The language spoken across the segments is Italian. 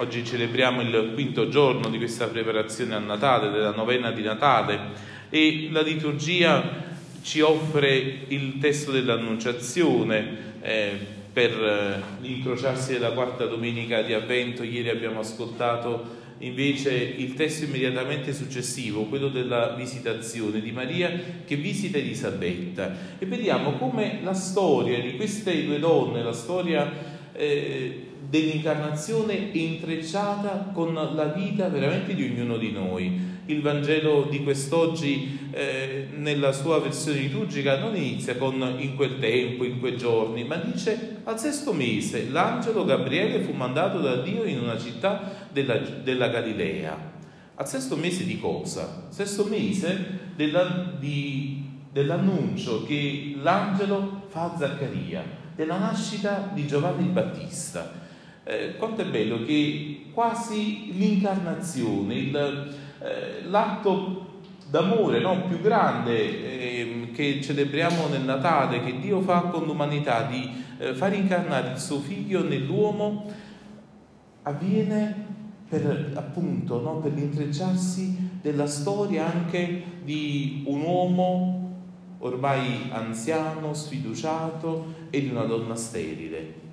Oggi celebriamo il quinto giorno di questa preparazione a Natale, della novena di Natale e la liturgia ci offre il testo dell'Annunciazione eh, per eh, l'incrociarsi della quarta domenica di Avvento. Ieri abbiamo ascoltato invece il testo immediatamente successivo, quello della visitazione di Maria che visita Elisabetta e vediamo come la storia di queste due donne, la storia eh, dell'incarnazione intrecciata con la vita veramente di ognuno di noi. Il Vangelo di quest'oggi, eh, nella sua versione liturgica, non inizia con in quel tempo, in quei giorni, ma dice al sesto mese l'angelo Gabriele fu mandato da Dio in una città della, della Galilea. Al sesto mese di cosa? Sesto mese della, di, dell'annuncio che l'angelo fa Zaccaria, della nascita di Giovanni il Battista. Eh, quanto è bello che quasi l'incarnazione, il, eh, l'atto d'amore no, più grande eh, che celebriamo nel Natale, che Dio fa con l'umanità, di eh, far incarnare il suo figlio nell'uomo, avviene per appunto no, per l'intrecciarsi della storia anche di un uomo ormai anziano, sfiduciato e di una donna sterile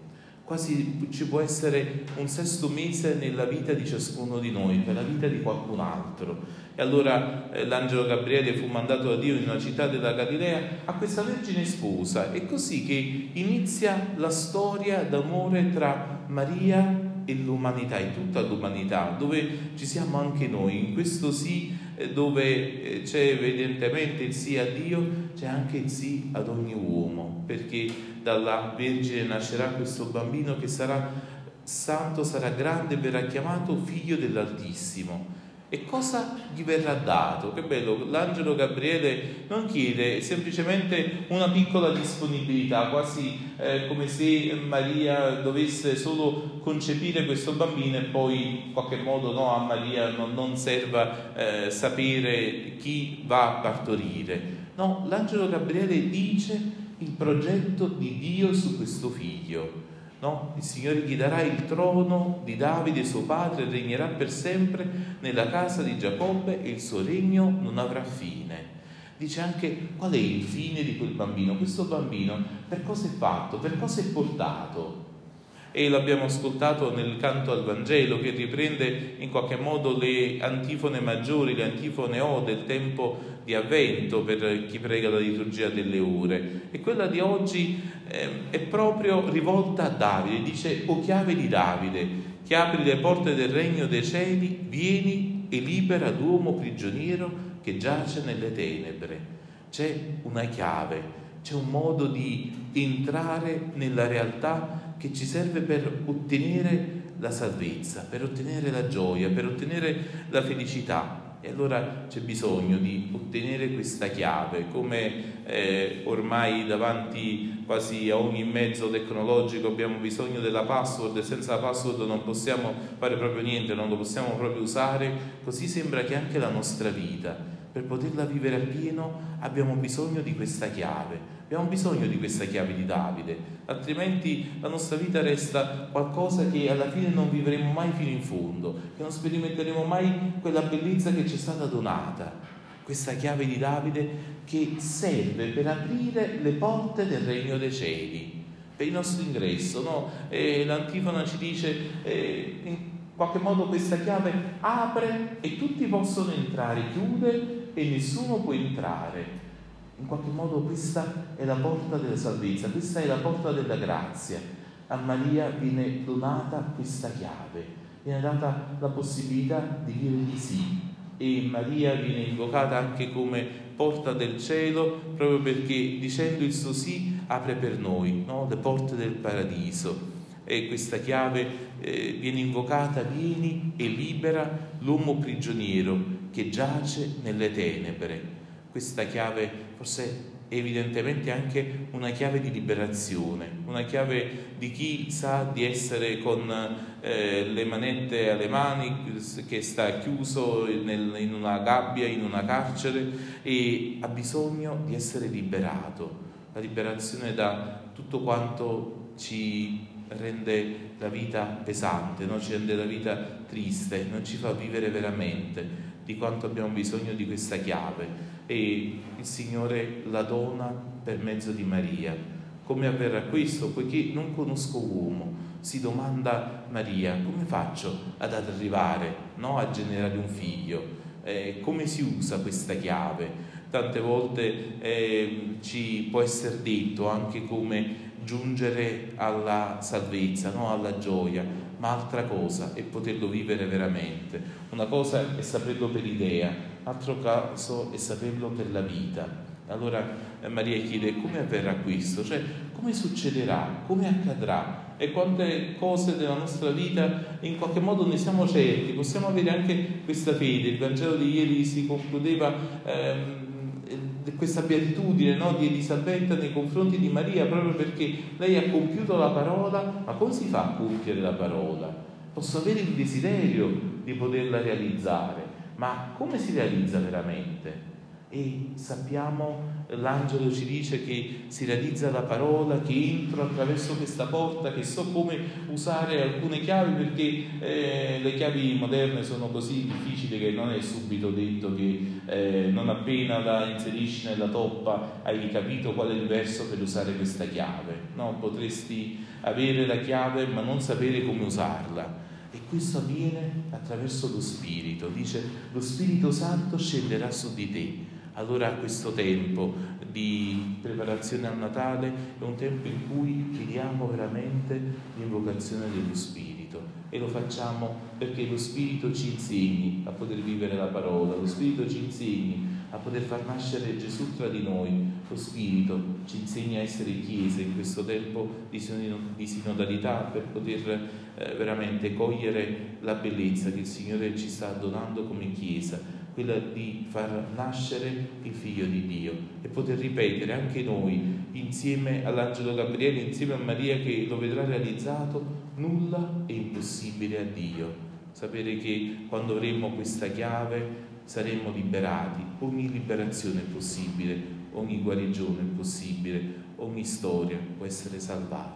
quasi ci può essere un sesto mese nella vita di ciascuno di noi, per la vita di qualcun altro. E allora eh, l'angelo Gabriele fu mandato da Dio in una città della Galilea a questa vergine sposa. È così che inizia la storia d'amore tra Maria e l'umanità, e tutta l'umanità, dove ci siamo anche noi, in questo sì dove eh, c'è evidentemente il sì a Dio, c'è anche il sì ad ogni uomo, perché dalla Vergine nascerà questo bambino che sarà santo, sarà grande, verrà chiamato figlio dell'Altissimo. E cosa gli verrà dato? Che bello, l'angelo Gabriele non chiede semplicemente una piccola disponibilità, quasi eh, come se Maria dovesse solo concepire questo bambino e poi in qualche modo no, a Maria non, non serva eh, sapere chi va a partorire. No, l'angelo Gabriele dice il progetto di Dio su questo figlio. No? Il Signore gli darà il trono di Davide suo padre e regnerà per sempre nella casa di Giacobbe e il suo regno non avrà fine. Dice anche qual è il fine di quel bambino. Questo bambino per cosa è fatto, per cosa è portato e l'abbiamo ascoltato nel canto al Vangelo che riprende in qualche modo le antifone maggiori, le antifone O del tempo di avvento per chi prega la liturgia delle ore. E quella di oggi eh, è proprio rivolta a Davide, dice o chiave di Davide, che apri le porte del regno dei cieli, vieni e libera l'uomo prigioniero che giace nelle tenebre. C'è una chiave, c'è un modo di entrare nella realtà che ci serve per ottenere la salvezza, per ottenere la gioia, per ottenere la felicità. E allora c'è bisogno di ottenere questa chiave, come eh, ormai davanti quasi a ogni mezzo tecnologico abbiamo bisogno della password, senza la password non possiamo fare proprio niente, non lo possiamo proprio usare, così sembra che anche la nostra vita, per poterla vivere appieno, abbiamo bisogno di questa chiave Abbiamo bisogno di questa chiave di Davide, altrimenti la nostra vita resta qualcosa che alla fine non vivremo mai fino in fondo, che non sperimenteremo mai quella bellezza che ci è stata donata. Questa chiave di Davide che serve per aprire le porte del regno dei cieli, per il nostro ingresso. No? l'antifona ci dice eh, in qualche modo questa chiave apre e tutti possono entrare, chiude e nessuno può entrare. In qualche modo questa è la porta della salvezza, questa è la porta della grazia. A Maria viene donata questa chiave, viene data la possibilità di dire di sì e Maria viene invocata anche come porta del cielo proprio perché dicendo il suo sì apre per noi no? le porte del paradiso e questa chiave eh, viene invocata vieni e libera l'uomo prigioniero che giace nelle tenebre. Questa chiave forse evidentemente anche una chiave di liberazione, una chiave di chi sa di essere con eh, le manette alle mani, che sta chiuso nel, in una gabbia, in una carcere e ha bisogno di essere liberato, la liberazione da tutto quanto ci rende la vita pesante, no? ci rende la vita triste, non ci fa vivere veramente di quanto abbiamo bisogno di questa chiave e il Signore la dona per mezzo di Maria. Come avverrà questo? Poiché non conosco uomo, si domanda Maria, come faccio ad arrivare no? a generare un figlio? Eh, come si usa questa chiave? Tante volte eh, ci può essere detto anche come giungere alla salvezza, no? alla gioia, ma altra cosa è poterlo vivere veramente. Una cosa è saperlo per idea, altro caso è saperlo per la vita. Allora eh, Maria chiede come avverrà questo, cioè come succederà, come accadrà e quante cose della nostra vita in qualche modo ne siamo certi, possiamo avere anche questa fede. Il Vangelo di ieri si concludeva ehm, questa beatitudine no, di Elisabetta nei confronti di Maria proprio perché lei ha compiuto la parola, ma come si fa a compiere la parola? Posso avere il desiderio di poterla realizzare, ma come si realizza veramente? E sappiamo l'angelo ci dice che si realizza la parola, che entro attraverso questa porta, che so come usare alcune chiavi perché eh, le chiavi moderne sono così difficili che non è subito detto che eh, non appena la inserisci nella toppa hai capito qual è il verso per usare questa chiave. No, potresti avere la chiave ma non sapere come usarla. E questo avviene attraverso lo Spirito. Dice, lo Spirito Santo scenderà su di te allora questo tempo di preparazione al Natale è un tempo in cui chiediamo veramente l'invocazione dello Spirito. E lo facciamo perché lo Spirito ci insegni a poter vivere la parola, lo Spirito ci insegni a poter far nascere Gesù tra di noi, lo Spirito ci insegna a essere Chiesa in questo tempo di sinodalità per poter eh, veramente cogliere la bellezza che il Signore ci sta donando come Chiesa quella di far nascere il figlio di Dio e poter ripetere anche noi insieme all'angelo Gabriele, insieme a Maria che lo vedrà realizzato, nulla è impossibile a Dio. Sapere che quando avremo questa chiave saremo liberati, ogni liberazione è possibile, ogni guarigione è possibile, ogni storia può essere salvata.